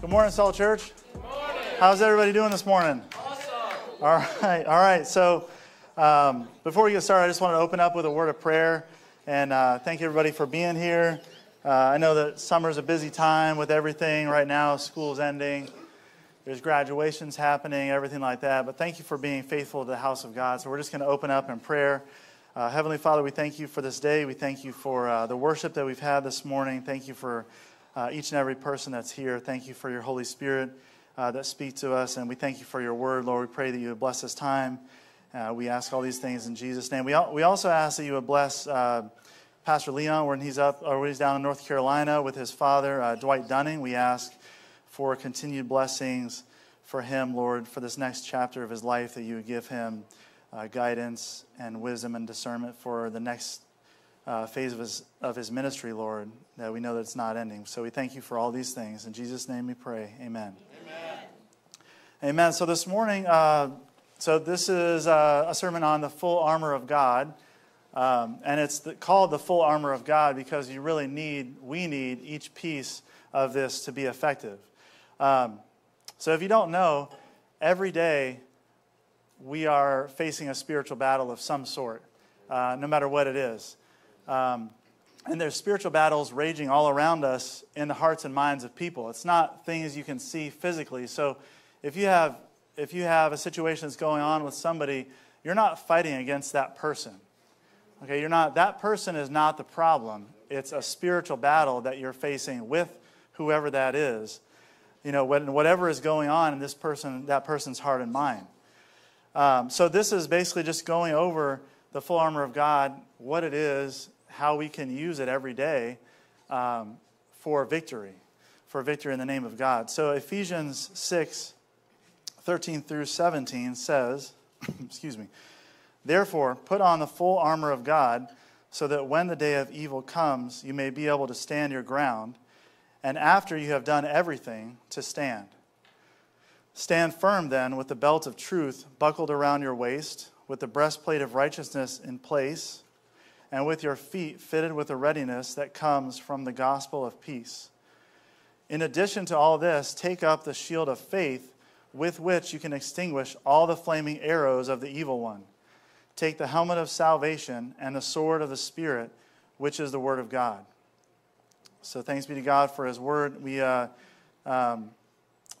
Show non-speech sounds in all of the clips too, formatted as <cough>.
Good morning, Salt Church. Good morning. How's everybody doing this morning? Awesome. All right, all right. So, um, before we get started, I just want to open up with a word of prayer and uh, thank everybody for being here. Uh, I know that summer's a busy time with everything right now. School's ending, there's graduations happening, everything like that. But thank you for being faithful to the house of God. So, we're just going to open up in prayer. Uh, Heavenly Father, we thank you for this day. We thank you for uh, the worship that we've had this morning. Thank you for uh, each and every person that's here. Thank you for your Holy Spirit uh, that speak to us. And we thank you for your word, Lord. We pray that you would bless this time. Uh, we ask all these things in Jesus' name. We, al- we also ask that you would bless uh, Pastor Leon when he's up or when he's down in North Carolina with his father, uh, Dwight Dunning. We ask for continued blessings for him, Lord, for this next chapter of his life, that you would give him uh, guidance and wisdom and discernment for the next uh, phase of his, of his ministry, Lord, that we know that it's not ending. So we thank you for all these things. In Jesus' name we pray. Amen. Amen. Amen. So this morning, uh, so this is uh, a sermon on the full armor of God. Um, and it's the, called the full armor of God because you really need, we need each piece of this to be effective. Um, so if you don't know, every day we are facing a spiritual battle of some sort, uh, no matter what it is. Um, and there's spiritual battles raging all around us in the hearts and minds of people. It's not things you can see physically. So if you have if you have a situation that's going on with somebody, you're not fighting against that person. Okay, you're not that person is not the problem. It's a spiritual battle that you're facing with whoever that is. You know, when, whatever is going on in this person, that person's heart and mind. Um, so this is basically just going over the full armor of God, what it is, how we can use it every day um, for victory, for victory in the name of God. So Ephesians 6, 13 through 17 says, <clears throat> excuse me, therefore put on the full armor of God so that when the day of evil comes, you may be able to stand your ground, and after you have done everything, to stand. Stand firm then with the belt of truth buckled around your waist, with the breastplate of righteousness in place, and with your feet fitted with the readiness that comes from the gospel of peace. In addition to all this, take up the shield of faith with which you can extinguish all the flaming arrows of the evil one. Take the helmet of salvation and the sword of the Spirit, which is the word of God. So thanks be to God for his word. We. Uh, um,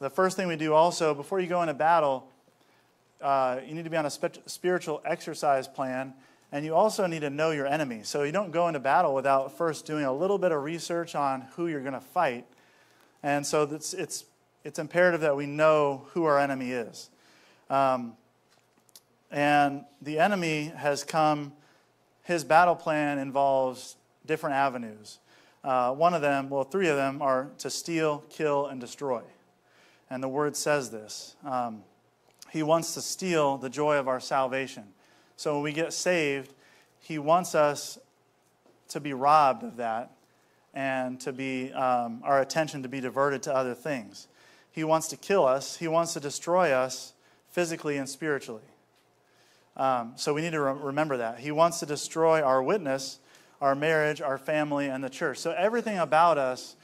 the first thing we do also, before you go into battle, uh, you need to be on a spiritual exercise plan, and you also need to know your enemy. So you don't go into battle without first doing a little bit of research on who you're going to fight. And so it's, it's, it's imperative that we know who our enemy is. Um, and the enemy has come, his battle plan involves different avenues. Uh, one of them, well, three of them, are to steal, kill, and destroy. And the word says this. Um, he wants to steal the joy of our salvation. So when we get saved, he wants us to be robbed of that and to be um, our attention to be diverted to other things. He wants to kill us. He wants to destroy us physically and spiritually. Um, so we need to re- remember that. He wants to destroy our witness, our marriage, our family, and the church. So everything about us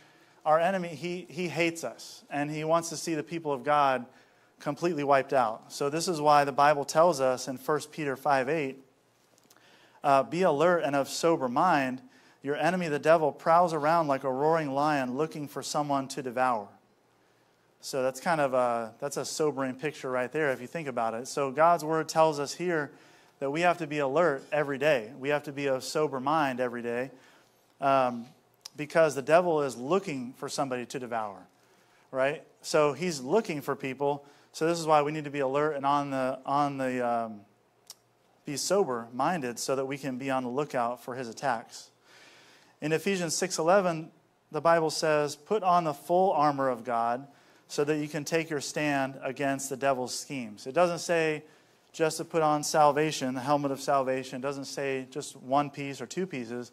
our enemy, he, he hates us, and he wants to see the people of God completely wiped out. So, this is why the Bible tells us in 1 Peter 5 8, uh, be alert and of sober mind. Your enemy, the devil, prowls around like a roaring lion looking for someone to devour. So that's kind of a, that's a sobering picture right there if you think about it. So God's word tells us here that we have to be alert every day. We have to be of sober mind every day. Um, because the devil is looking for somebody to devour, right? So he's looking for people. So this is why we need to be alert and on the on the um, be sober minded so that we can be on the lookout for his attacks. In Ephesians 6:11, the Bible says, "Put on the full armor of God so that you can take your stand against the devil's schemes." It doesn't say just to put on salvation, the helmet of salvation. It doesn't say just one piece or two pieces.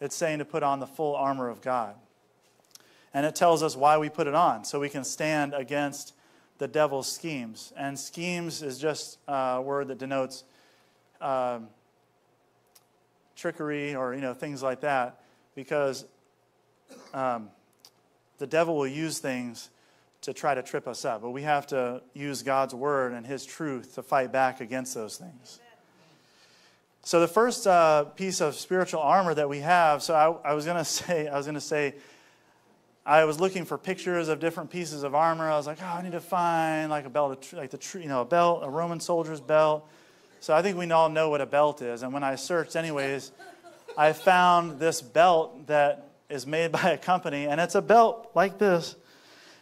It's saying to put on the full armor of God. And it tells us why we put it on, so we can stand against the devil's schemes. And schemes is just a word that denotes um, trickery or you know things like that, because um, the devil will use things to try to trip us up, but we have to use God's word and his truth to fight back against those things. So the first uh, piece of spiritual armor that we have, so I, I was going <laughs> to say, I was going to say, I was looking for pictures of different pieces of armor. I was like, oh, I need to find like a belt, like the you know a belt, a Roman soldier's belt. So I think we all know what a belt is. And when I searched, anyways, I found this belt that is made <laughs> by a company, and it's a belt like this,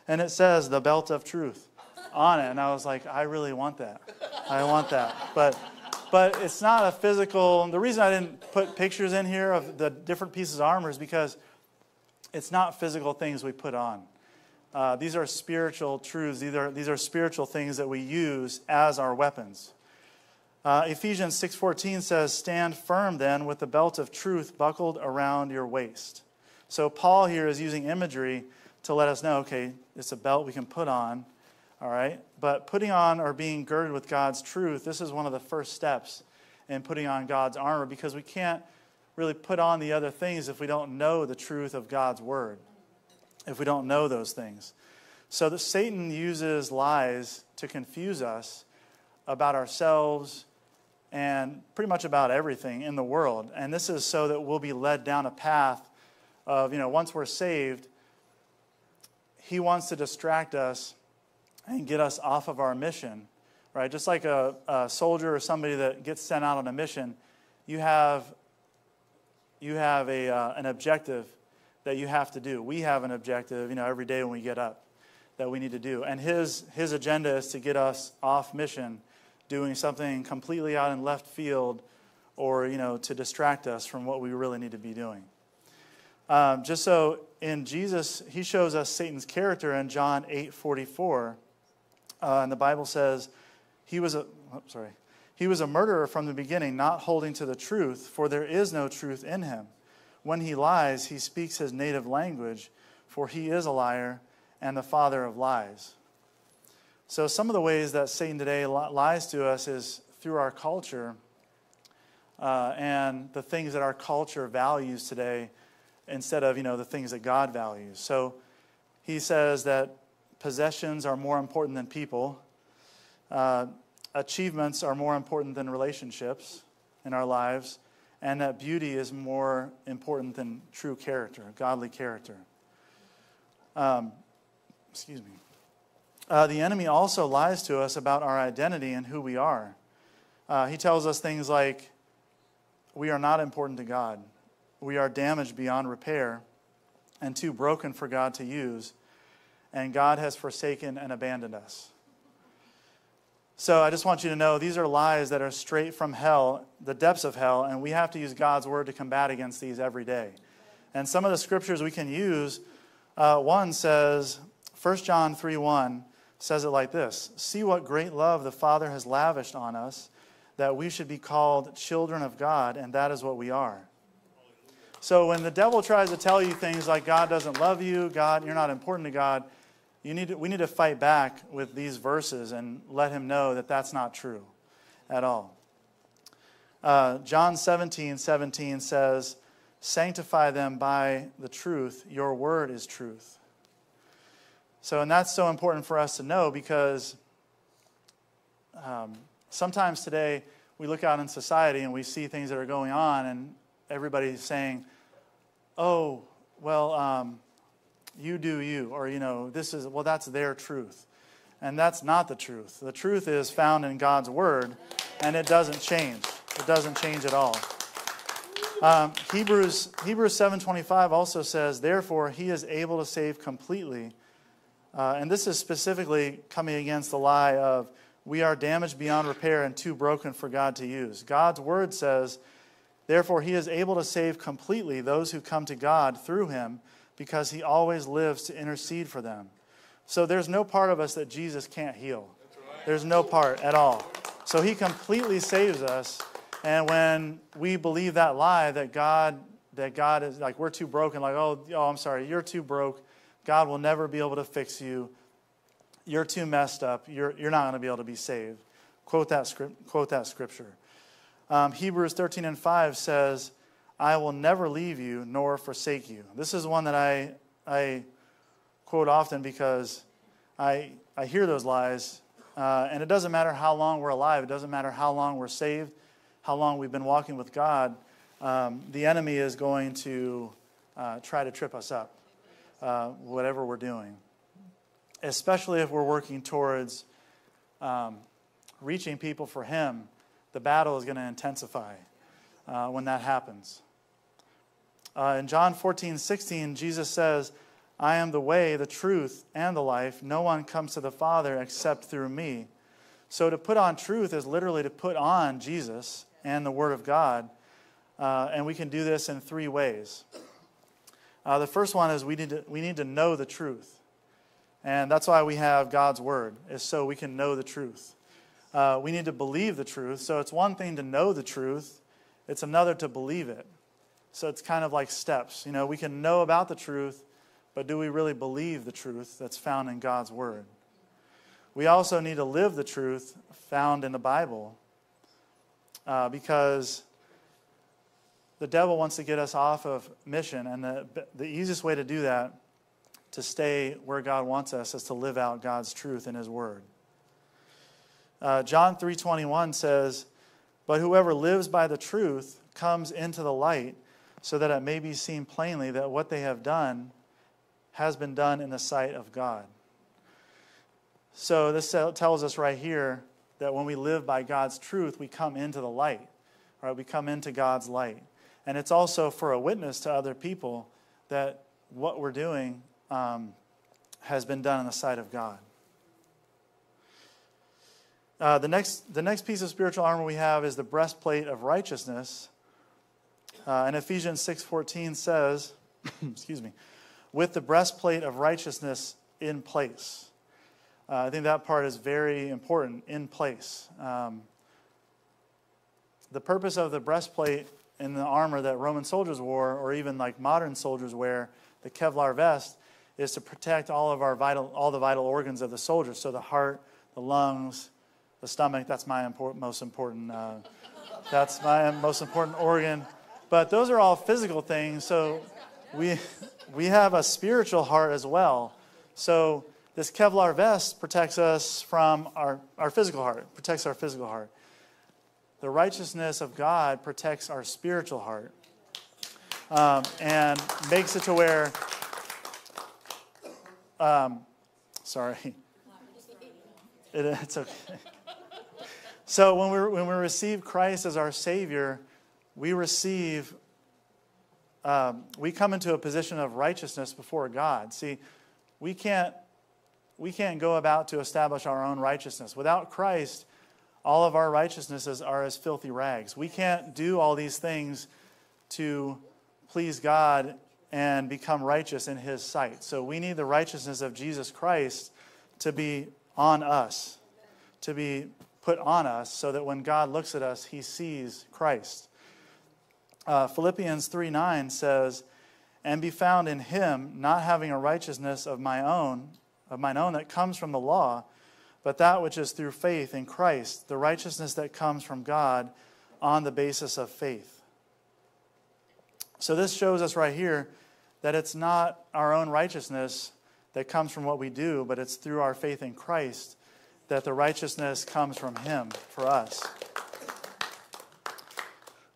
and it says the belt of truth on it. And I was like, I really want that. I want that. But but it's not a physical. The reason I didn't put pictures in here of the different pieces of armor is because it's not physical things we put on. Uh, these are spiritual truths. These are, these are spiritual things that we use as our weapons. Uh, Ephesians 6:14 says, "Stand firm then with the belt of truth buckled around your waist." So Paul here is using imagery to let us know, okay, it's a belt we can put on, all right? But putting on or being girded with God's truth, this is one of the first steps in putting on God's armor because we can't really put on the other things if we don't know the truth of God's word, if we don't know those things. So that Satan uses lies to confuse us about ourselves and pretty much about everything in the world. And this is so that we'll be led down a path of, you know, once we're saved, he wants to distract us and get us off of our mission, right? Just like a, a soldier or somebody that gets sent out on a mission, you have, you have a, uh, an objective that you have to do. We have an objective, you know, every day when we get up that we need to do. And his, his agenda is to get us off mission, doing something completely out in left field or, you know, to distract us from what we really need to be doing. Um, just so in Jesus, he shows us Satan's character in John 8 44. Uh, and the Bible says he was a, oh, sorry, he was a murderer from the beginning, not holding to the truth, for there is no truth in him. When he lies, he speaks his native language, for he is a liar and the father of lies. So, some of the ways that Satan today lies to us is through our culture uh, and the things that our culture values today instead of, you know, the things that God values. So he says that possessions are more important than people. Uh, achievements are more important than relationships in our lives. And that beauty is more important than true character, godly character. Um, excuse me. Uh, the enemy also lies to us about our identity and who we are. Uh, he tells us things like, we are not important to God we are damaged beyond repair and too broken for God to use, and God has forsaken and abandoned us. So I just want you to know these are lies that are straight from hell, the depths of hell, and we have to use God's word to combat against these every day. And some of the scriptures we can use, uh, one says, 1 John 3 1 says it like this See what great love the Father has lavished on us, that we should be called children of God, and that is what we are. So when the devil tries to tell you things like God doesn't love you, God, you're not important to God, you need to, we need to fight back with these verses and let him know that that's not true at all. Uh, John 17, 17 says, Sanctify them by the truth. Your word is truth. So, and that's so important for us to know because um, sometimes today we look out in society and we see things that are going on, and everybody's saying, oh, well, um, you do you, or, you know, this is, well, that's their truth. And that's not the truth. The truth is found in God's word, and it doesn't change. It doesn't change at all. Um, Hebrews Hebrews 7:25 also says, "Therefore he is able to save completely." Uh, and this is specifically coming against the lie of we are damaged beyond repair and too broken for God to use. God's word says Therefore, he is able to save completely those who come to God through him because he always lives to intercede for them. So there's no part of us that Jesus can't heal. There's no part at all. So he completely saves us. And when we believe that lie that God that God is like we're too broken, like, oh, oh, I'm sorry, you're too broke. God will never be able to fix you. You're too messed up. You're, you're not going to be able to be saved. Quote that, script, quote that scripture. Um, Hebrews 13 and 5 says, I will never leave you nor forsake you. This is one that I, I quote often because I, I hear those lies. Uh, and it doesn't matter how long we're alive, it doesn't matter how long we're saved, how long we've been walking with God. Um, the enemy is going to uh, try to trip us up, uh, whatever we're doing. Especially if we're working towards um, reaching people for Him, the battle is going to intensify uh, when that happens. Uh, in John 14, 16, Jesus says, I am the way, the truth, and the life. No one comes to the Father except through me. So to put on truth is literally to put on Jesus and the Word of God. Uh, and we can do this in three ways. Uh, the first one is we need, to, we need to know the truth. And that's why we have God's Word, is so we can know the truth. Uh, we need to believe the truth. So it's one thing to know the truth, it's another to believe it. So it's kind of like steps. You know, we can know about the truth, but do we really believe the truth that's found in God's Word? We also need to live the truth found in the Bible uh, because the devil wants to get us off of mission, and the, the easiest way to do that, to stay where God wants us, is to live out God's truth in His Word. Uh, John 3:21 says, "But whoever lives by the truth comes into the light, so that it may be seen plainly that what they have done has been done in the sight of God." So this tells us right here that when we live by God's truth, we come into the light. Right? We come into God's light. And it's also for a witness to other people that what we're doing um, has been done in the sight of God. Uh, the, next, the next piece of spiritual armor we have is the breastplate of righteousness. Uh, and Ephesians 6.14 says, <clears throat> excuse me, with the breastplate of righteousness in place. Uh, I think that part is very important, in place. Um, the purpose of the breastplate and the armor that Roman soldiers wore, or even like modern soldiers wear, the Kevlar vest, is to protect all of our vital, all the vital organs of the soldier. So the heart, the lungs, the stomach. That's my important, most important. Uh, that's my most important organ. But those are all physical things. So we we have a spiritual heart as well. So this Kevlar vest protects us from our, our physical heart, protects our physical heart. The righteousness of God protects our spiritual heart um, and makes it to where, um, sorry, <laughs> it, it's okay. So when we, when we receive Christ as our Savior, we receive, um, we come into a position of righteousness before God. See, we can't we can't go about to establish our own righteousness. Without Christ, all of our righteousnesses are as filthy rags. We can't do all these things to please God and become righteous in His sight. So we need the righteousness of Jesus Christ to be on us, to be put on us, so that when God looks at us, He sees Christ. Uh, Philippians 3 9 says, And be found in Him, not having a righteousness of my own of mine own that comes from the law, but that which is through faith in Christ, the righteousness that comes from God on the basis of faith. So, this shows us right here that it's not our own righteousness that comes from what we do, but it's through our faith in Christ that the righteousness comes from Him for us.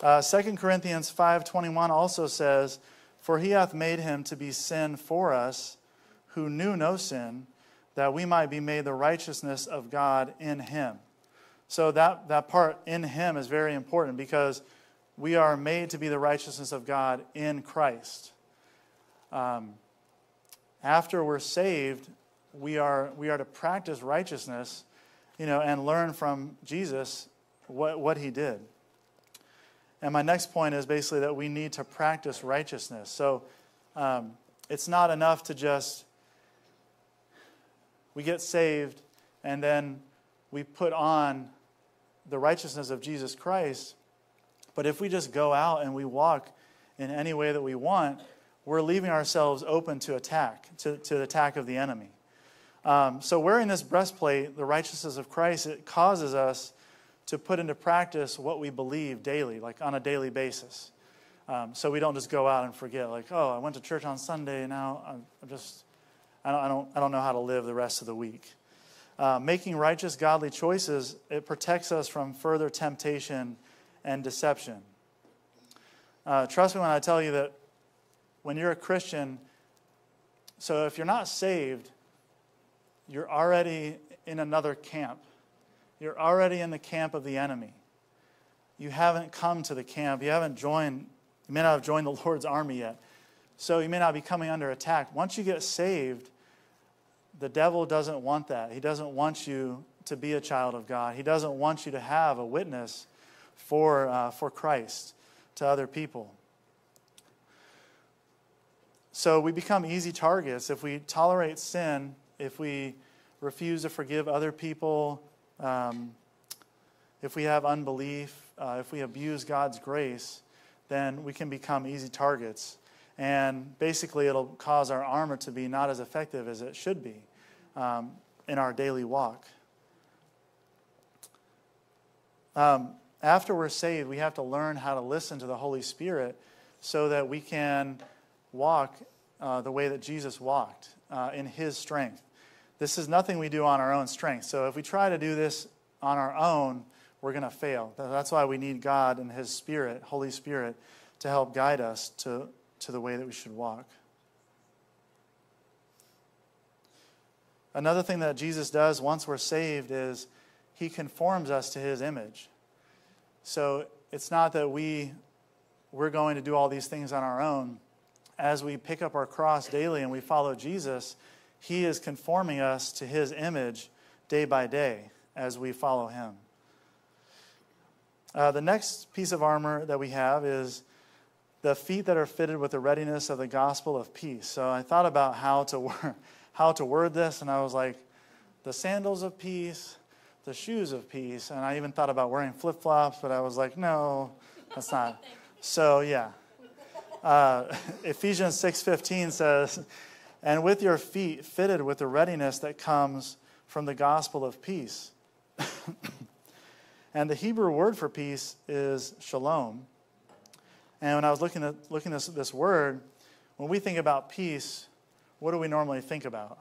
Uh, 2 Corinthians 5.21 also says, For he hath made him to be sin for us, who knew no sin, that we might be made the righteousness of God in him. So that, that part in him is very important because we are made to be the righteousness of God in Christ. Um, after we're saved, we are, we are to practice righteousness, you know, and learn from Jesus what, what he did. And my next point is basically that we need to practice righteousness. So um, it's not enough to just we get saved, and then we put on the righteousness of Jesus Christ. But if we just go out and we walk in any way that we want, we're leaving ourselves open to attack, to, to the attack of the enemy. Um, so, wearing this breastplate, the righteousness of Christ, it causes us to put into practice what we believe daily, like on a daily basis. Um, so we don't just go out and forget, like, oh, I went to church on Sunday, now I'm just I don't, I don't, I don't know how to live the rest of the week. Uh, making righteous, godly choices, it protects us from further temptation and deception. Uh, trust me when I tell you that when you're a Christian, so if you're not saved, you're already in another camp. You're already in the camp of the enemy. You haven't come to the camp. You haven't joined, you may not have joined the <laughs> Lord's army yet. So you may not be coming under attack. Once you get saved, the devil doesn't want that. He doesn't want you to be a child of God. He doesn't want you to have a witness for, uh, for Christ to other people. So we become easy targets if we tolerate sin, if we refuse to forgive other people, um, if we have unbelief, uh, if we abuse God's grace, then we can become easy targets. And basically, it'll cause our armor to be not as effective as it should be um, in our daily walk. Um, after we're saved, we have to learn how to listen to the Holy Spirit so that we can walk uh, the way that Jesus walked uh, in his strength. This is nothing we do on our own strength. So if we try to do this on our own, we're going to fail. That's why we need God and his Spirit, Holy Spirit, to help guide us to, to the way that we should walk. Another thing that Jesus does once we're saved is he conforms us to his image. So it's not that we we're going to do all these things on our own. As we pick up our cross daily and we follow Jesus, he is conforming us to his image day by day as we follow him. Uh, the next piece of armor that we have is the feet that are fitted with the readiness of the gospel of peace. So I thought about how to <laughs> word, how to word this, and I was like, the sandals of peace, the shoes of peace, and I even thought about wearing flip flops, but I was like, no, that's not. <laughs> So yeah, uh, <laughs> Ephesians six fifteen says, "And with your feet fitted with the readiness that comes from the gospel of peace." <coughs> and the Hebrew word for peace is shalom. And when I was looking at looking this, this word, when we think about peace, what do we normally think about?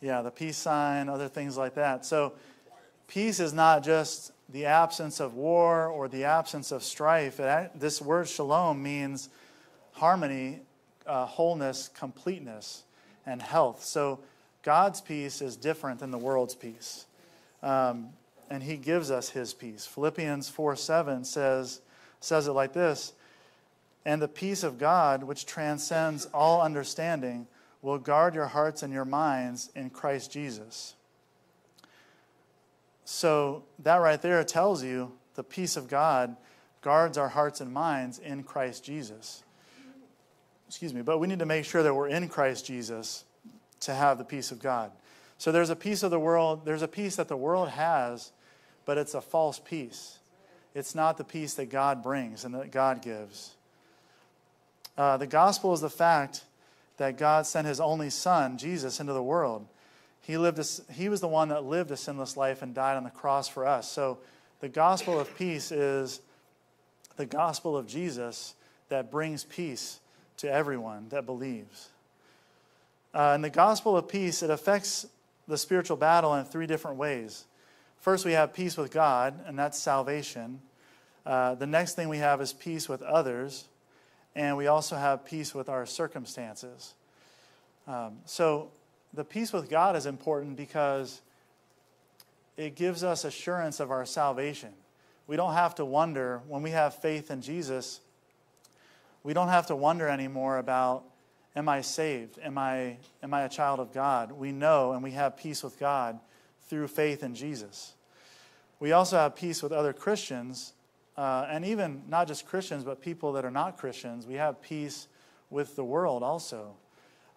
Yeah, the peace sign, other things like that. So, peace is not just the absence of war or the absence of strife. It, this word shalom means harmony, uh, wholeness, completeness, and health. So, God's peace is different than the world's peace. Um, and He gives us His peace. Philippians 4 7 says, says it like this And the peace of God, which transcends all understanding, will guard your hearts and your minds in Christ Jesus. So, that right there tells you the peace of God guards our hearts and minds in Christ Jesus. Excuse me, but we need to make sure that we're in Christ Jesus to have the peace of God. So, there's a peace of the world, there's a peace that the world has, but it's a false peace. It's not the peace that God brings and that God gives. Uh, the gospel is the fact that God sent his only son, Jesus, into the world. He, lived a, he was the one that lived a sinless life and died on the cross for us. So the gospel of peace is the gospel of Jesus that brings peace to everyone that believes. Uh, and the gospel of peace, it affects the spiritual battle in three different ways. First, we have peace with God, and that's salvation. Uh, the next thing we have is peace with others and we also have peace with our circumstances. Um, so, the peace with God is important because it gives us assurance of our salvation. We don't have to wonder, when we have faith in Jesus, we don't have to wonder anymore about, am I saved? Am I, am I a child of God? We know and we have peace with God through faith in Jesus. We also have peace with other Christians uh, and even not just Christians, but people that are not Christians, we have peace with the world also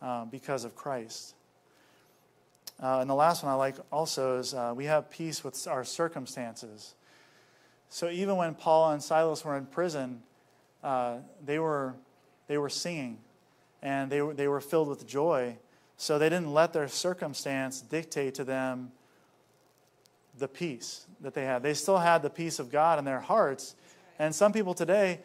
uh, because of Christ. Uh, and the last one I like also is uh, we have peace with our circumstances. So even when Paul and Silas were in prison, uh, they, were, they were singing and they were, they were filled with joy. So they didn't let their circumstance dictate to them the peace that they had. They still had the peace of God in their hearts. And some people today,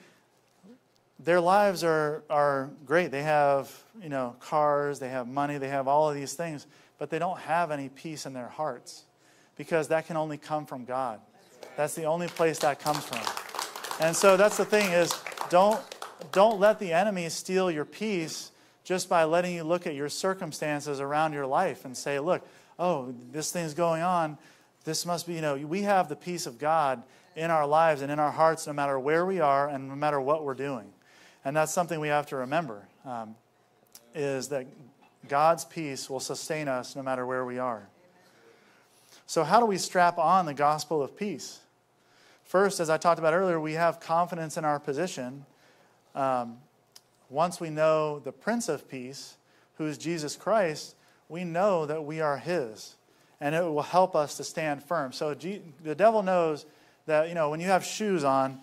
their lives are, are great. They have, you know, cars, they have money, they have all of these things, but they don't have any peace in their hearts because that can only come from God. That's the only place that comes from. And so that's the thing is don't don't let the enemy steal your peace just by letting you look at your circumstances around your life and say, look, oh, this thing's going on. This must be, you know, we have the peace of God in our lives and in our hearts no matter where we are and no matter what we're doing. And that's something we have to remember um, is that God's peace will sustain us no matter where we are. So, how do we strap on the gospel of peace? First, as I talked about earlier, we have confidence in our position. Um, once we know the Prince of Peace, who is Jesus Christ, we know that we are His, and it will help us to stand firm. So, G- the devil knows that, you know, when you have shoes on,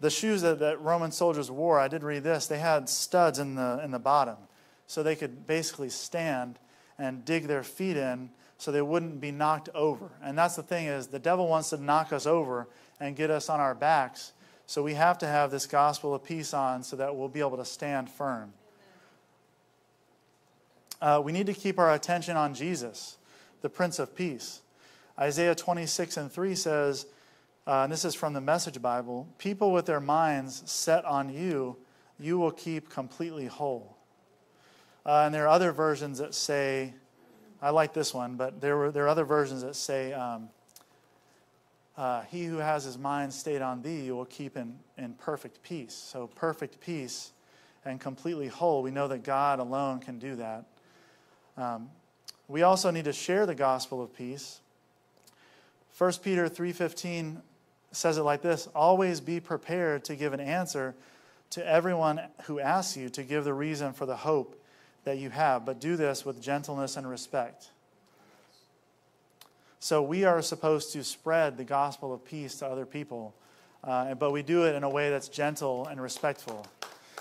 the shoes that, that Roman soldiers wore, I did read this, they had studs in the, in the bottom. So they could basically stand and dig their feet in so they wouldn't be knocked over. And that's the thing is the devil wants to knock us over and get us on our backs. So we have to have this gospel of peace on so that we'll be able to stand firm. Uh, we need to keep our attention on Jesus, the Prince of Peace. Isaiah 26 and 3 says, uh, and this is from the Message Bible people with their minds set on you, you will keep completely whole. Uh, and there are other versions that say, I like this one, but there, were, there are other versions that say, um, uh, He who has his mind stayed on thee will keep in, in perfect peace. So, perfect peace and completely whole. We know that God alone can do that. Um, we also need to share the gospel of peace. 1 Peter 3:15 says it like this Always be prepared to give an answer to everyone who asks you to give the reason for the hope that you have, but do this with gentleness and respect. So we are supposed to spread the gospel of peace to other people, uh, but we do it in a way that's gentle and respectful.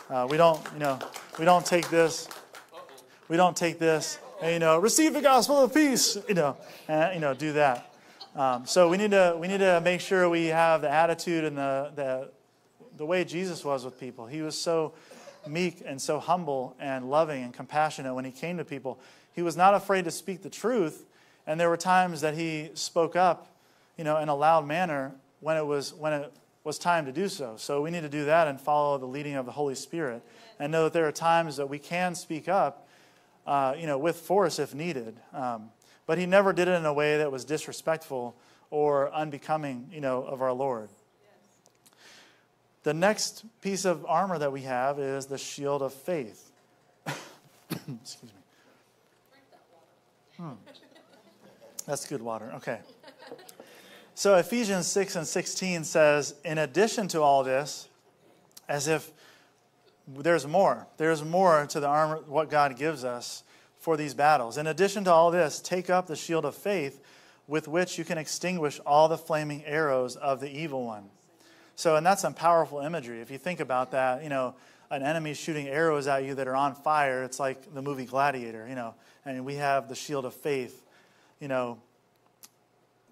Uh, we don't, you know, we don't take this, we don't take this, and, you know, receive the gospel of peace, you know, and, you know, do that. Um, so we need to we need to make sure we have the attitude and the, the the way Jesus was with people. He was so meek and so humble and loving and compassionate when he came to people. He was not afraid to speak the truth, and there were times that he spoke up, you know, in a loud manner when it was when it was time to do so. So we need to do that and follow the leading of the Holy Spirit, and know that there are times that we can speak up, uh, you know, with force if needed. Um, but he never did it in a way that was disrespectful or unbecoming, you know, of our Lord. The next piece of armor that we have is the shield of faith. <coughs> Excuse me. Hmm. That's good water. Okay. So Ephesians 6 and 16 says, in addition to all this, as if there's more, there's more to the armor, what God gives us for these battles. In addition to all this, take up the shield of faith with which you can extinguish all the flaming arrows of the evil one. So, and that's some powerful imagery. If you think about that, you know, an enemy shooting arrows at you that are on fire, it's like the movie Gladiator, you know, and we have the shield of faith, you know,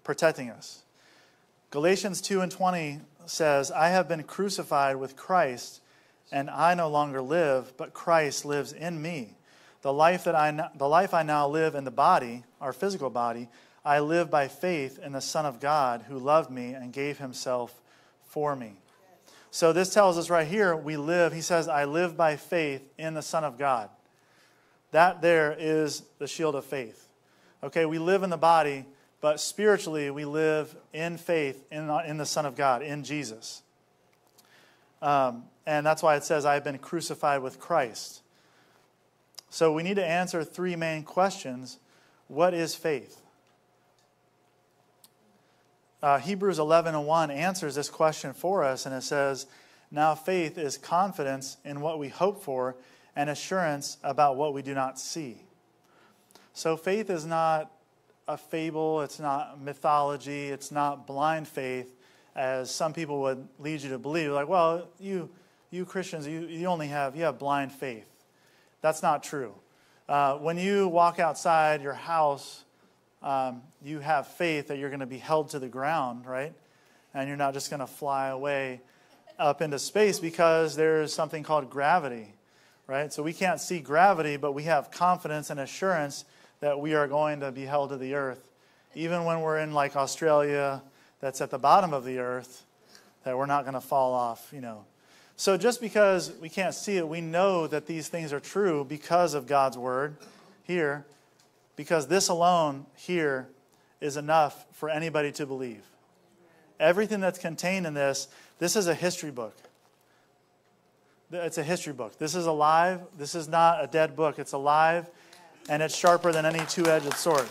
protecting us. Galatians 2 and 20 says, I have been crucified with Christ, and I no longer live, but Christ lives in me. The life, that I, the life I now live in the body, our physical body, I live by faith in the Son of God who loved me and gave himself for me. So this tells us right here, we live, he says, I live by faith in the Son of God. That there is the shield of faith. Okay, we live in the body, but spiritually we live in faith in, in the Son of God, in Jesus. Um, and that's why it says, I have been crucified with Christ. So we need to answer three main questions. What is faith? Uh, Hebrews 11 and 1 answers this question for us, and it says, Now faith is confidence in what we hope for and assurance about what we do not see. So faith is not a fable, it's not mythology, it's not blind faith, as some people would lead you to believe. Like, well, you, you Christians, you, you only have, you have blind faith. That's not true. Uh, when you walk outside your house, um, you have faith that you're going to be held to the ground, right? And you're not just going to fly away up into space because there's something called gravity, right? So we can't see gravity, but we have confidence and assurance that we are going to be held to the earth. Even when we're in like Australia, that's at the bottom of the earth, that we're not going to fall off, you know. So just because we can't see it, we know that these things are true because of God's word here, because this alone here is enough for anybody to believe. Everything that's contained in this, this is a history book. It's a history book. This is alive. This is not a dead book. It's alive, and it's sharper than any two edged sword.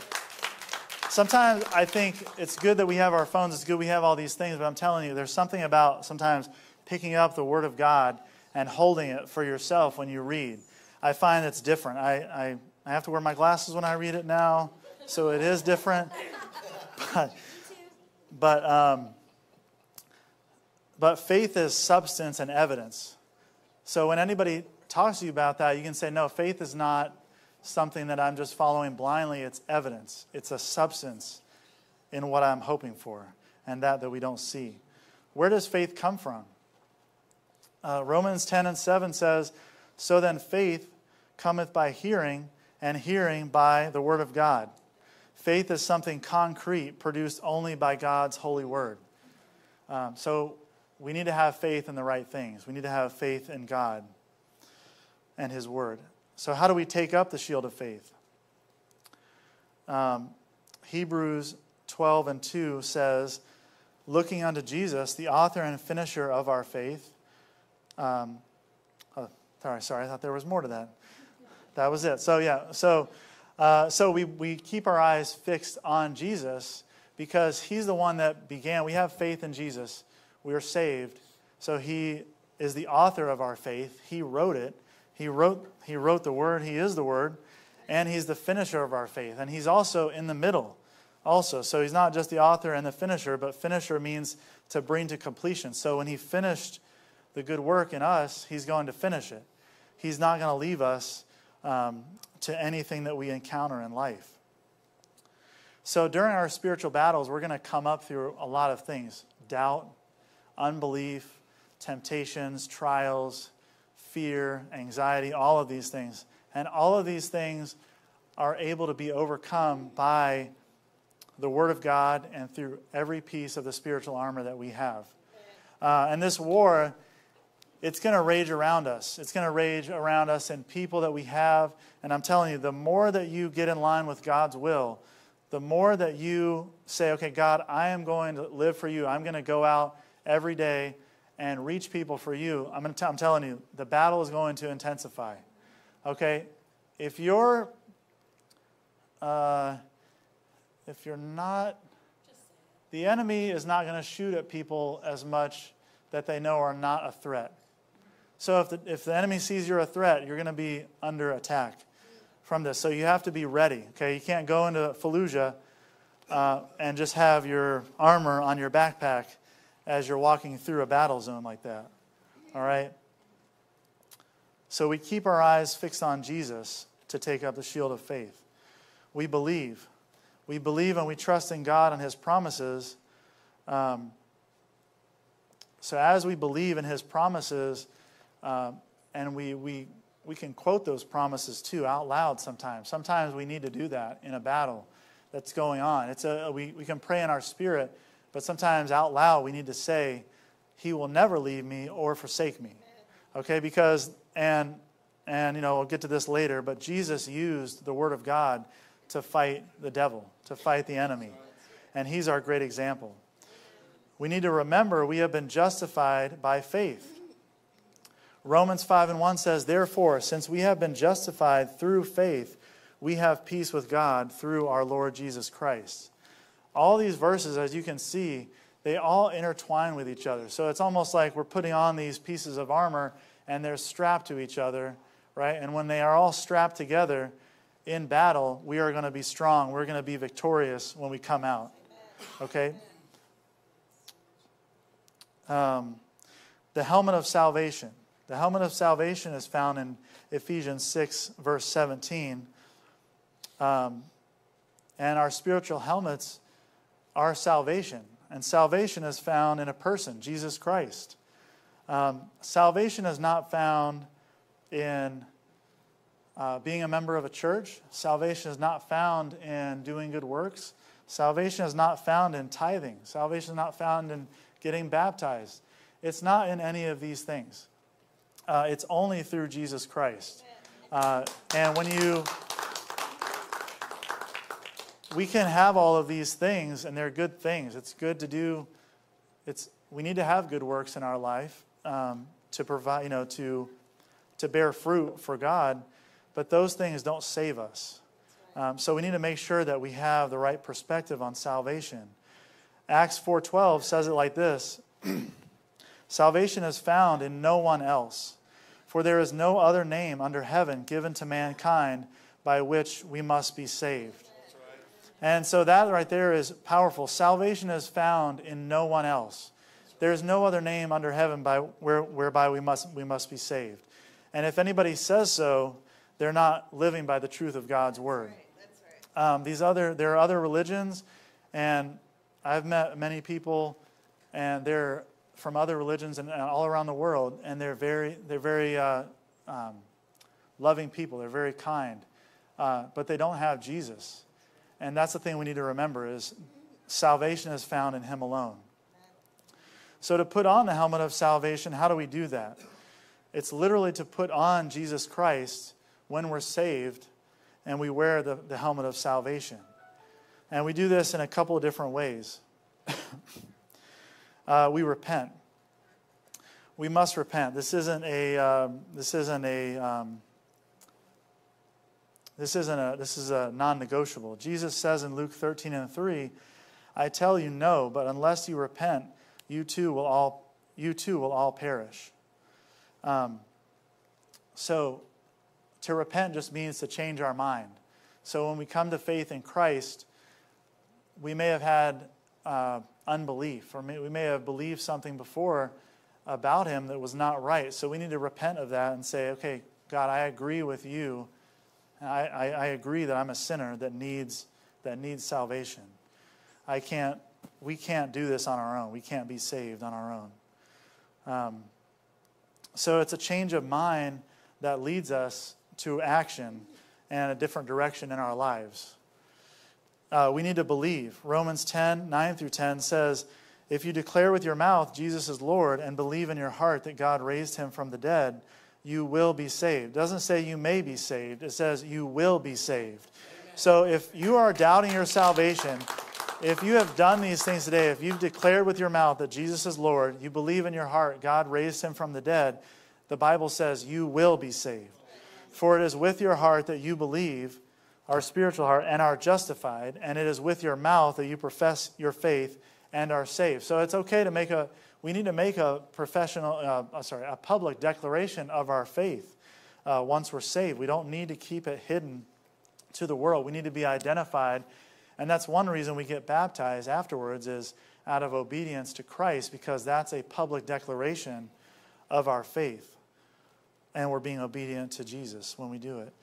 Sometimes I think it's good that we have our phones, it's good we have all these things, but I'm telling you, there's something about sometimes picking up the Word of God and holding it for yourself when you read. I find it's different. I, I, I have to wear my glasses when I read it now, so it is different. But, but, um, but faith is substance and evidence. So when anybody talks to you about that, you can say, no, faith is not something that I'm just following blindly. It's evidence, it's a substance in what I'm hoping for and that that we don't see. Where does faith come from? Uh, Romans 10 and 7 says, So then faith cometh by hearing, and hearing by the word of God. Faith is something concrete produced only by God's holy word. Um, so we need to have faith in the right things. We need to have faith in God and His word. So, how do we take up the shield of faith? Um, Hebrews 12 and 2 says, Looking unto Jesus, the author and finisher of our faith. Um, oh, sorry, sorry, I thought there was more to that. That was it. So, yeah, so uh, so we, we keep our eyes fixed on Jesus because he's the one that began. We have faith in Jesus. We are saved. So he is the author of our faith. He wrote it. He wrote, he wrote the word. He is the word. And he's the finisher of our faith. And he's also in the middle also. So he's not just the author and the finisher, but finisher means to bring to completion. So when he finished the good work in us, he's going to finish it. He's not going to leave us um, to anything that we encounter in life. So during our spiritual battles, we're going to come up through a lot of things doubt, unbelief, temptations, trials, fear, anxiety, all of these things. And all of these things are able to be overcome by the Word of God and through every piece of the spiritual armor that we have. Uh, and this war it's going to rage around us. It's going to rage around us and people that we have. And I'm telling you, the more that you get in line with God's will, the more that you say, okay, God, I am going to live for you. I'm going to go out every day and reach people for you. I'm, to t- I'm telling you, the battle is going to intensify. Okay? If you're, uh, if you're not, the enemy is not going to shoot at people as much that they know are not a threat. So if the, if the enemy sees you're a threat, you're going to be under attack from this. So you have to be ready. Okay, you can't go into Fallujah uh, and just have your armor on your backpack as you're walking through a battle zone like that. All right. So we keep our eyes fixed on Jesus to take up the shield of faith. We believe. We believe and we trust in God and His promises. Um, so as we believe in His promises, uh, and we, we, we can quote those promises too out loud sometimes. Sometimes we need to do that in a battle that's going on. It's a, we, we can pray in our spirit, but sometimes out loud we need to say, He will never leave me or forsake me. Okay, because, and, and you know, we'll get to this later, but Jesus used the Word of God to fight the devil, to fight the enemy. And He's our great example. We need to remember we have been justified by faith. Romans 5 and 1 says, Therefore, since we have been justified through faith, we have peace with God through our Lord Jesus Christ. All these verses, as you can see, they all intertwine with each other. So it's almost like we're putting on these pieces of armor and they're strapped to each other, right? And when they are all strapped together in battle, we are going to be strong. We're going to be victorious when we come out. Okay? Um, the helmet of salvation. The helmet of salvation is found in Ephesians 6, verse 17. Um, and our spiritual helmets are salvation. And salvation is found in a person, Jesus Christ. Um, salvation is not found in uh, being a member of a church. Salvation is not found in doing good works. Salvation is not found in tithing. Salvation is not found in getting baptized. It's not in any of these things. Uh, it's only through Jesus Christ. Uh, and when you, we can have all of these things, and they're good things. It's good to do. It's we need to have good works in our life um, to provide, you know, to to bear fruit for God. But those things don't save us. Um, so we need to make sure that we have the right perspective on salvation. Acts 4:12 says it like this: <clears throat> Salvation is found in no one else, for there is no other name under heaven given to mankind by which we must be saved. And so that right there is powerful. Salvation is found in no one else. There is no other name under heaven by where, whereby we must, we must be saved. And if anybody says so, they're not living by the truth of God's word. Right, right. Um, these other, there are other religions, and I've met many people, and they're from other religions and, and all around the world, and they're very, they're very uh, um, loving people. They're very kind, uh, but they don't have Jesus, and that's the thing we need to remember: is salvation is found in Him alone. So to put on the helmet of salvation, how do we do that? It's literally to put on Jesus Christ when we're saved and we wear the, the helmet of salvation. And we do this in a couple of different ways. <laughs> uh, we repent. We must repent. This isn't a. Um, this isn't a. Um, this isn't a. This is a non-negotiable. Jesus says in Luke 13 and 3, "I tell you no, but unless you repent, you too will all. You too will all perish." Um, so, to repent just means to change our mind. So, when we come to faith in Christ, we may have had uh, unbelief, or may, we may have believed something before about Him that was not right. So, we need to repent of that and say, okay, God, I agree with you. I, I, I agree that I'm a sinner that needs, that needs salvation. I can't, we can't do this on our own. We can't be saved on our own. Um, so it's a change of mind that leads us to action and a different direction in our lives. Uh, we need to believe. Romans 10 9 through 10 says, If you declare with your mouth Jesus is Lord and believe in your heart that God raised him from the dead, you will be saved. It doesn't say you may be saved, it says you will be saved. So if you are doubting your salvation, if you have done these things today, if you've declared with your mouth that Jesus is Lord, you believe in your heart God raised him from the dead, the Bible says you will be saved. For it is with your heart that you believe, our spiritual heart, and are justified, and it is with your mouth that you profess your faith and are saved. So it's okay to make a, we need to make a professional, uh, uh sorry, a public declaration of our faith uh, once we're saved. We don't need to keep it hidden to the world. We need to be identified and that's one reason we get baptized afterwards is out of obedience to Christ because that's a public declaration of our faith. And we're being obedient to Jesus when we do it.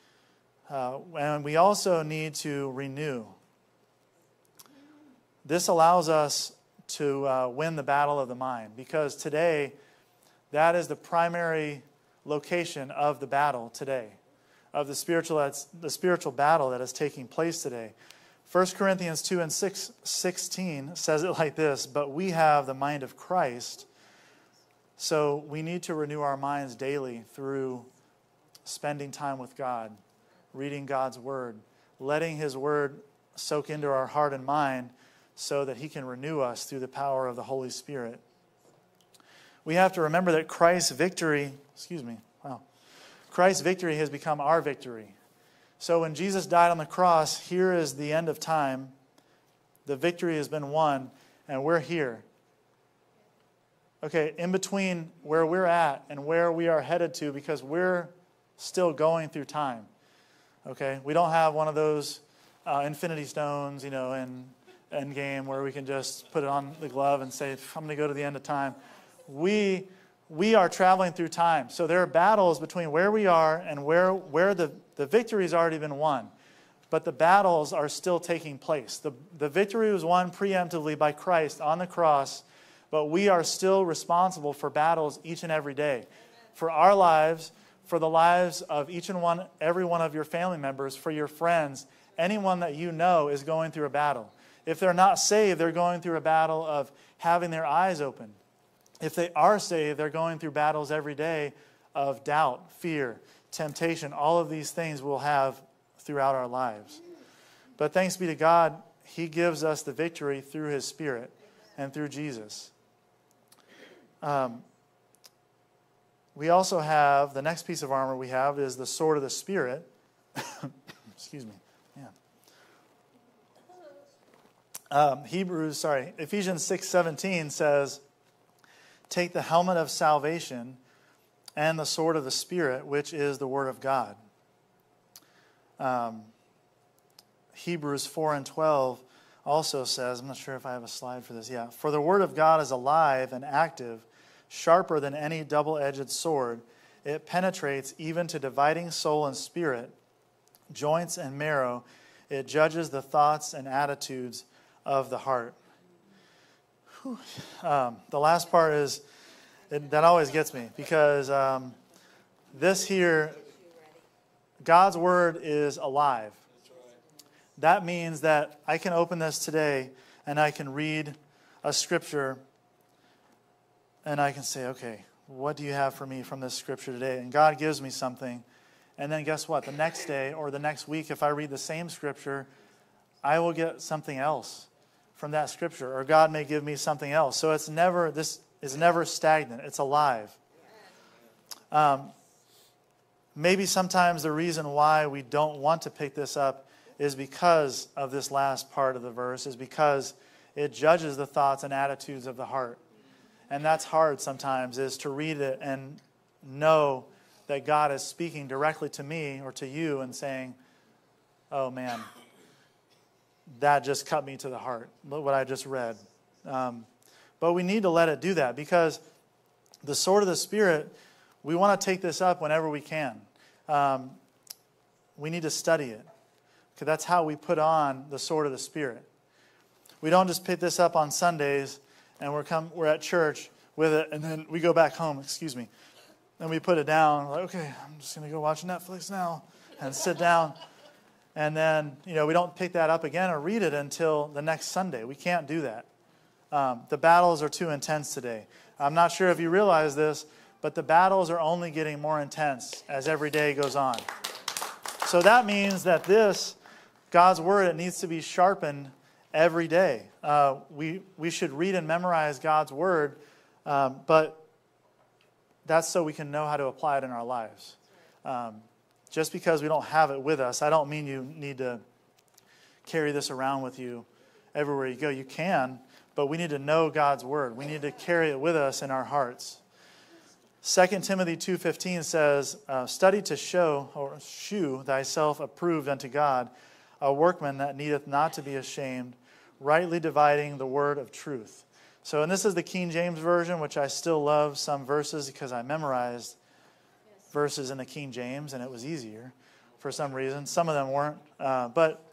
Uh, and we also need to renew. This allows us to uh, win the battle of the mind because today, that is the primary location of the battle today, of the spiritual, that's the spiritual battle that is taking place today. 1 Corinthians 2 and 6, 16 says it like this But we have the mind of Christ, so we need to renew our minds daily through spending time with God, reading God's Word, letting His Word soak into our heart and mind so that He can renew us through the power of the Holy Spirit. We have to remember that Christ's victory, excuse me, wow, Christ's victory has become our victory. So when Jesus died on the cross, here is the end of time. The victory has been won, and we're here. Okay, in between where we're at and where we are headed to, because we're still going through time. Okay, we don't have one of those uh, infinity stones, you know, in Endgame where we can just put it on the glove and say, I'm going to go to the end of time. We we are traveling through time. So there are battles between where we are and where, where the, the victory has already been won. But the battles are still taking place. The, the victory was won preemptively by Christ on the cross, but we are still responsible for battles each and every day. For our lives, for the lives of each and one, every one of your family members, for your friends, anyone that you know is going through a battle. If they're not saved, they're going through a battle of having their eyes open. If they are saved, they're going through battles every day of doubt, fear, temptation. All of these things we'll have throughout our lives. But thanks be to God, He gives us the victory through His Spirit and through Jesus. Um, we also have the next piece of armor we have is the sword of the Spirit. <coughs> Excuse me. Um, Hebrews, sorry, Ephesians 6 17 says, Take the helmet of salvation and the sword of the Spirit, which is the Word of God. Um, Hebrews 4 and 12 also says, I'm not sure if I have a slide for this. Yeah. For the Word of God is alive and active, sharper than any double edged sword. It penetrates even to dividing soul and spirit, joints and marrow. It judges the thoughts and attitudes of the heart. Um, the last part is it, that always gets me because um, this here, God's word is alive. That means that I can open this today and I can read a scripture and I can say, okay, what do you have for me from this scripture today? And God gives me something. And then guess what? The next day or the next week, if I read the same scripture, I will get something else from that scripture, or God may give me something else. So it's never, this is never stagnant, it's alive. Um, maybe sometimes the reason why we don't want to pick this up is because of this last part of the verse, is because it judges the thoughts and attitudes of the heart. And that's hard sometimes, is to read it and know that God is speaking directly to me or to you and saying, oh man, that just cut me to the heart, what I just read. Um, but we need to let it do that because the sword of the Spirit, we want to take this up whenever we can. Um, we need to study it because that's how we put on the sword of the Spirit. We don't just pick this up on Sundays and we're, come, we're at church with it and then we go back home, excuse me, and we put it down. Like, okay, I'm just going to go watch Netflix now and sit down and then you know we don't pick that up again or read it until the next sunday. We can't do that. Um, the battles are too intense today. I'm not sure if you realize this but the battles are only getting more intense as every day goes on. So that means that this god's word it needs to be sharpened every day. Uh, we, we should read and memorize god's word um, but that's so we can know how to apply it in our lives. Um, just because we don't have it with us, I don't mean you need to carry this around with you everywhere you go. You can, but we need to know God's word. We need to carry it with us in our hearts. 2 Timothy 2:15 says, uh, "Study to show or shew thyself approved unto God, a workman that needeth not to be ashamed, rightly dividing the word of truth." So, and this is the King James version, which I still love some verses because I memorized verses in the King James, and it was easier for some reason. Some of them weren't. Uh, but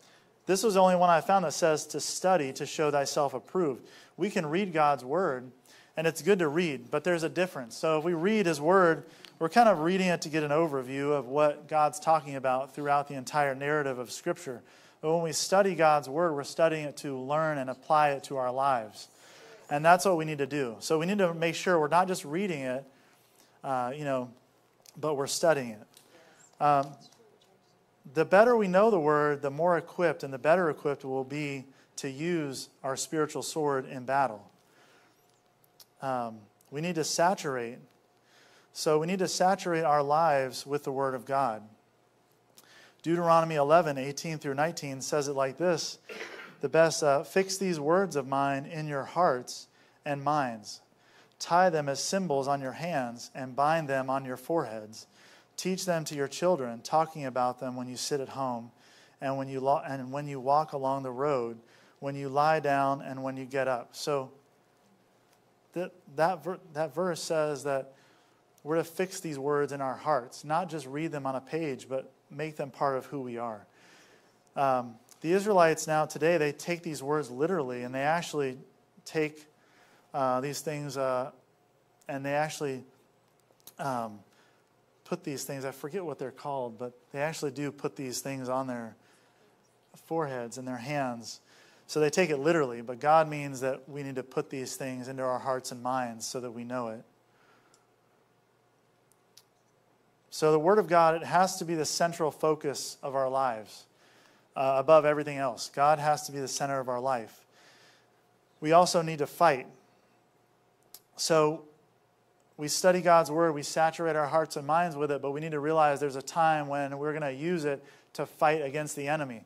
this was the only one I found that says to study to show thyself approved. We can read God's word, and it's good to read, but there's a difference. So if we read his word, we're kind of reading it to get an overview of what God's talking about throughout the entire narrative of Scripture. But when we study God's word, we're studying it to learn and apply it to our lives. And that's what we need to do. So we need to make sure we're not just reading it, uh, you know, but we're studying it. Um, the better we know the word, the more equipped and the better equipped we'll be to use our spiritual sword in battle. Um, we need to saturate. So we need to saturate our lives with the word of God. Deuteronomy 11, 18 through 19 says it like this The best, uh, fix these words of mine in your hearts and minds Tie them as symbols on your hands and bind them on your foreheads. Teach them to your children, talking about them when you sit at home and when you, lo- and when you walk along the road, when you lie down and when you get up. So that, that, ver- that verse says that we're to fix these words in our hearts, not just read them on a page, but make them part of who we are. Um, the Israelites now today, they take these words literally and they actually take uh, these things, uh, and they actually um, put these things, I forget what they're called, but they actually do put these things on their foreheads and their hands. So they take it literally, but God means that we need to put these things into our hearts and minds so that we know it. So the Word of God, it has to be the central focus of our lives uh, above everything else. God has to be the center of our life. We also need to fight. So we study God's Word, we saturate our hearts and minds with it, but we need to realize there's a time when we're going to use it to fight against the enemy.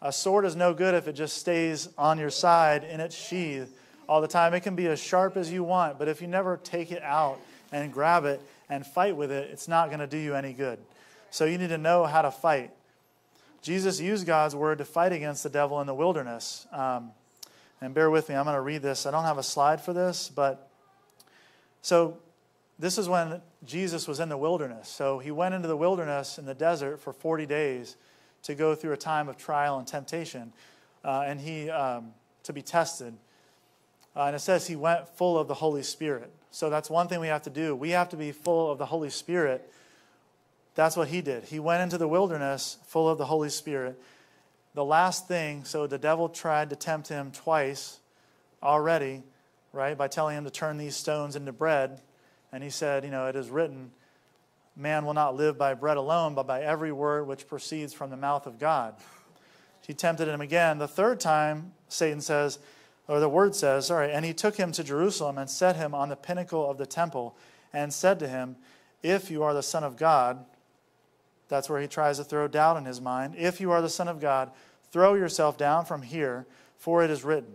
A sword is no good if it just stays on your side in its sheath all the time. It can be as sharp as you want, but if you never take it out and grab it and fight with it, it's not going to do you any good. So you need to know how to fight. Jesus used God's word to fight against the devil in the wilderness. Um, and bear with me, I'm going to read this. I don't have a slide for this, but so this is when Jesus was in the wilderness. So he went into the wilderness in the desert for 40 days to go through a time of trial and temptation, uh, and he um, to be tested. Uh, and it says he went full of the Holy Spirit. So that's one thing we have to do. We have to be full of the Holy Spirit that's what he did. He went into the wilderness full of the Holy Spirit. The last thing, so the devil tried to tempt him twice already, right, by telling him to turn these stones into bread. And he said, You know, it is written, man will not live by bread alone, but by every word which proceeds from the mouth of God. He tempted him again. The third time, Satan says, or the word says, sorry, and he took him to Jerusalem and set him on the pinnacle of the temple and said to him, If you are the Son of God, that's where he tries to throw doubt in his mind. If you are the Son of God, throw yourself down from here, for it is written.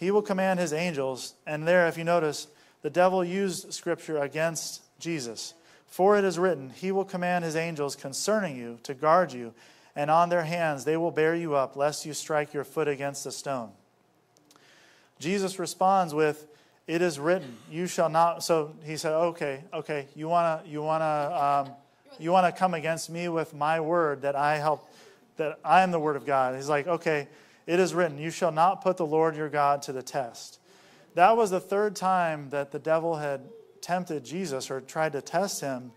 He will command his angels. And there, if you notice, the devil used scripture against Jesus. For it is written, He will command His angels concerning you to guard you, and on their hands they will bear you up, lest you strike your foot against a stone. Jesus responds with, It is written, You shall not. So he said, Okay, okay, you want to, you want to, um, you want to come against me with my word that I help, that I am the word of God. He's like, okay, it is written, you shall not put the Lord your God to the test. That was the third time that the devil had tempted Jesus or tried to test him.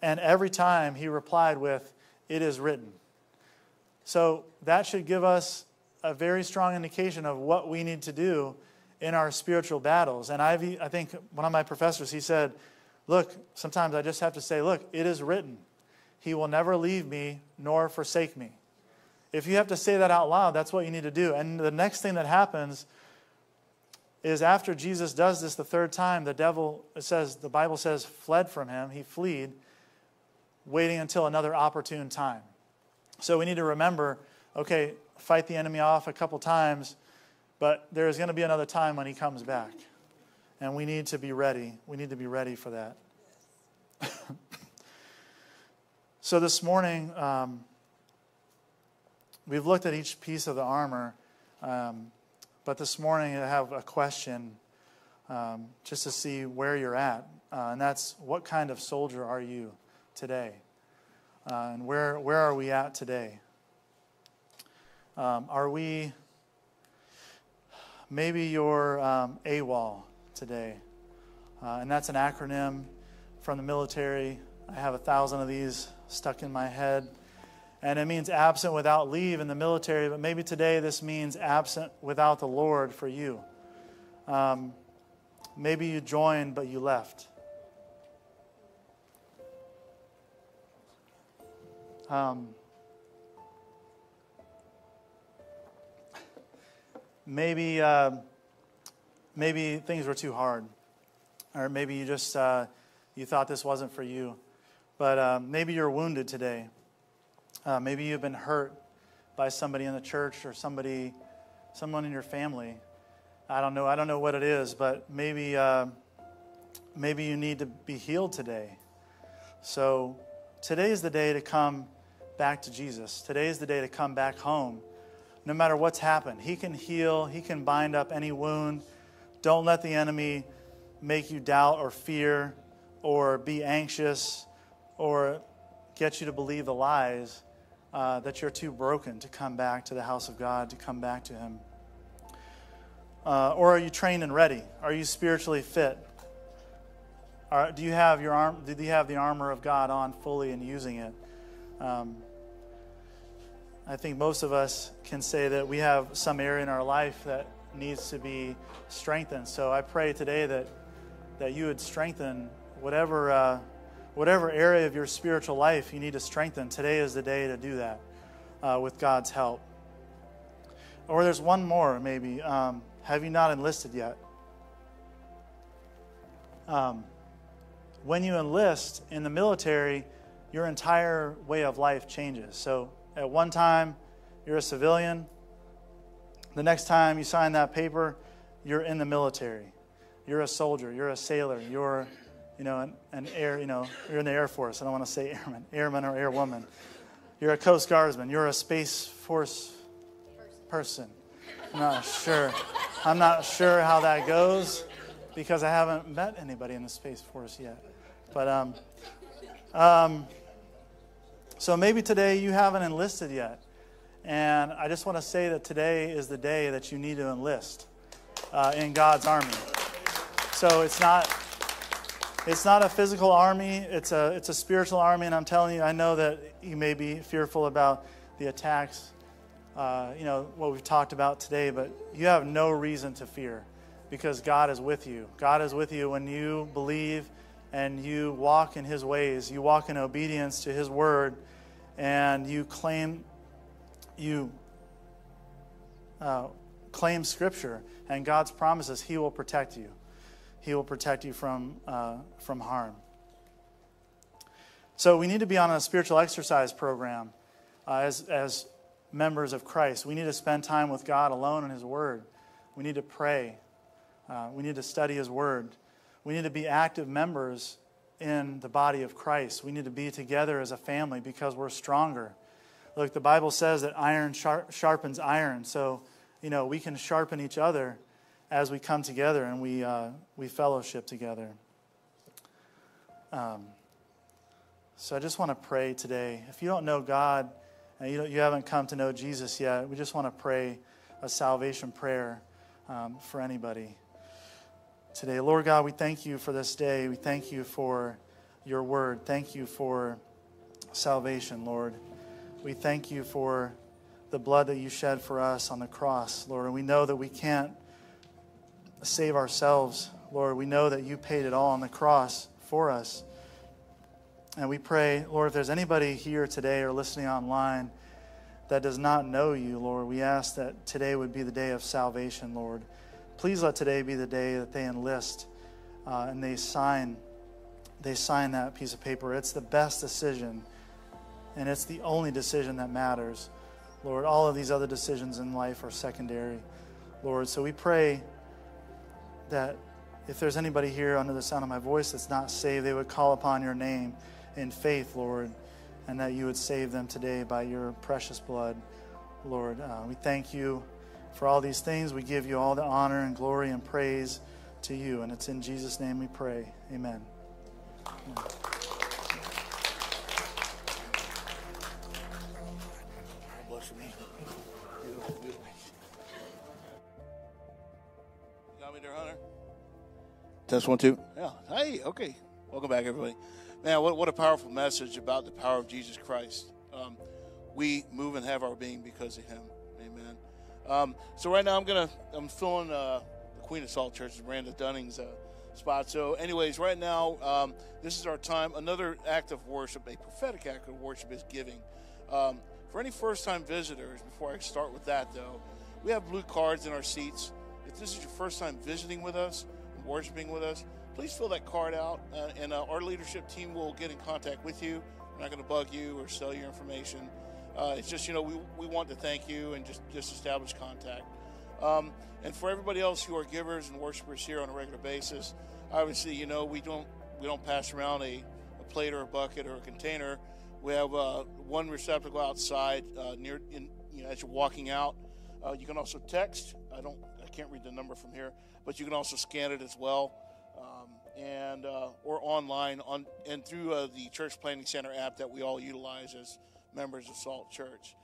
And every time he replied with, It is written. So that should give us a very strong indication of what we need to do in our spiritual battles. And I've, I think one of my professors, he said, Look, sometimes I just have to say, look, it is written. He will never leave me nor forsake me. If you have to say that out loud, that's what you need to do. And the next thing that happens is after Jesus does this the third time, the devil, says, the Bible says, fled from him. He fled, waiting until another opportune time. So we need to remember okay, fight the enemy off a couple times, but there is going to be another time when he comes back. And we need to be ready. We need to be ready for that. <laughs> so this morning, um, we've looked at each piece of the armor, um, but this morning I have a question um, just to see where you're at. Uh, and that's what kind of soldier are you today? Uh, and where, where are we at today? Um, are we, maybe you're um, AWOL today. Uh, and that's an acronym from the military. I have a thousand of these stuck in my head. And it means absent without leave in the military, but maybe today this means absent without the Lord for you. Um, maybe you joined, but you left. Um, maybe. Uh, maybe things were too hard, or maybe you just uh, you thought this wasn't for you. But uh, maybe you're wounded today. Uh, maybe you've been hurt by somebody in the church or somebody, someone in your family. I don't know. I don't know what it is, but maybe uh, maybe you need to be healed today. So today is the day to come back to Jesus. Today is the day to come back home. No matter what's happened, He can heal. He can bind up any wound. Don't let the enemy make you doubt or fear or be anxious or get you to believe the lies uh, that you're too broken to come back to the house of God, to come back to Him. Uh, or are you trained and ready? Are you spiritually fit? Are, do you have your arm? Do you have the armor of God on fully and using it? Um, I think most of us can say that we have some area in our life that needs to be strengthened. So I pray today that that you would strengthen whatever uh, whatever area of your spiritual life you need to strengthen. Today is the day to do that uh, with God's help. Or there's one more, maybe. Um, have you not enlisted yet? Um, when you enlist in the military, your entire way of life changes. So at one time, you're a civilian. The next time you sign that paper, you're in the military. You're a soldier. You're a sailor. You're, you know, an, an air. You know, you're in the Air Force. I don't want to say airman, airman or airwoman. You're a Coast Guardsman. You're a Space Force person. I'm not sure. I'm not sure how that goes because I haven't met anybody in the Space Force yet. But um, um, so maybe today you haven't enlisted yet. And I just want to say that today is the day that you need to enlist uh, in God's army. So it's not it's not a physical army, it's a, it's a spiritual army. And I'm telling you, I know that you may be fearful about the attacks, uh, you know, what we've talked about today, but you have no reason to fear because God is with you. God is with you when you believe and you walk in His ways, you walk in obedience to His word, and you claim, you uh, claim Scripture and God's promises, He will protect you. He will protect you from, uh, from harm. So we need to be on a spiritual exercise program uh, as, as members of Christ. We need to spend time with God alone in His Word. We need to pray. Uh, we need to study His Word. We need to be active members in the body of Christ. We need to be together as a family because we're stronger. Look, the Bible says that iron sharpens iron. So, you know, we can sharpen each other as we come together and we, uh, we fellowship together. Um, so I just want to pray today. If you don't know God and you, you haven't come to know Jesus yet, we just want to pray a salvation prayer um, for anybody today. Lord God, we thank you for this day. We thank you for your word. Thank you for salvation, Lord. We thank you for the blood that you shed for us on the cross, Lord. And we know that we can't save ourselves, Lord. We know that you paid it all on the cross for us. And we pray, Lord, if there's anybody here today or listening online that does not know you, Lord, we ask that today would be the day of salvation, Lord. Please let today be the day that they enlist uh, and they sign they sign that piece of paper. It's the best decision, and it's the only decision that matters. Lord, all of these other decisions in life are secondary, Lord. So we pray that if there's anybody here under the sound of my voice that's not saved, they would call upon your name in faith, Lord, and that you would save them today by your precious blood, Lord. Uh, we thank you for all these things. We give you all the honor and glory and praise to you. And it's in Jesus' name we pray. Amen. Amen. Test one, two. Yeah. Hey, okay. Welcome back, everybody. Man, what, what a powerful message about the power of Jesus Christ. Um, we move and have our being because of Him. Amen. Um, so right now, I'm gonna I'm filling uh, the Queen of Salt Church, Miranda Dunning's uh, spot. So, anyways, right now, um, this is our time. Another act of worship, a prophetic act of worship, is giving. Um, for any first-time visitors, before I start with that, though, we have blue cards in our seats. If this is your first time visiting with us worshiping with us, please fill that card out, uh, and uh, our leadership team will get in contact with you. We're not going to bug you or sell your information. Uh, it's just you know we, we want to thank you and just just establish contact. Um, and for everybody else who are givers and worshipers here on a regular basis, obviously you know we don't we don't pass around a, a plate or a bucket or a container. We have uh, one receptacle outside uh, near in, you know, as you're walking out. Uh, you can also text. I don't can't read the number from here but you can also scan it as well, um, and uh, or online on and through uh, the Church Planning Center app that we all utilize as members of Salt Church.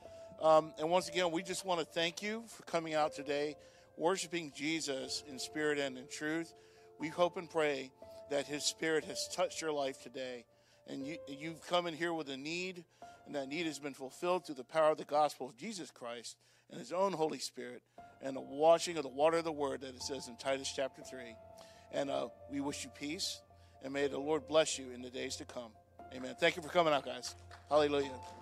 Um, and once again, we just want to thank you for coming out today. worshiping Jesus in spirit and in truth. We hope and pray that His Spirit has touched your life today. And you, you've come in here with a need, and that need has been fulfilled through the power of the gospel of Jesus Christ and His own Holy Spirit and the washing of the water of the Word that it says in Titus chapter 3. And uh, we wish you peace, and may the Lord bless you in the days to come. Amen. Thank you for coming out, guys. Hallelujah.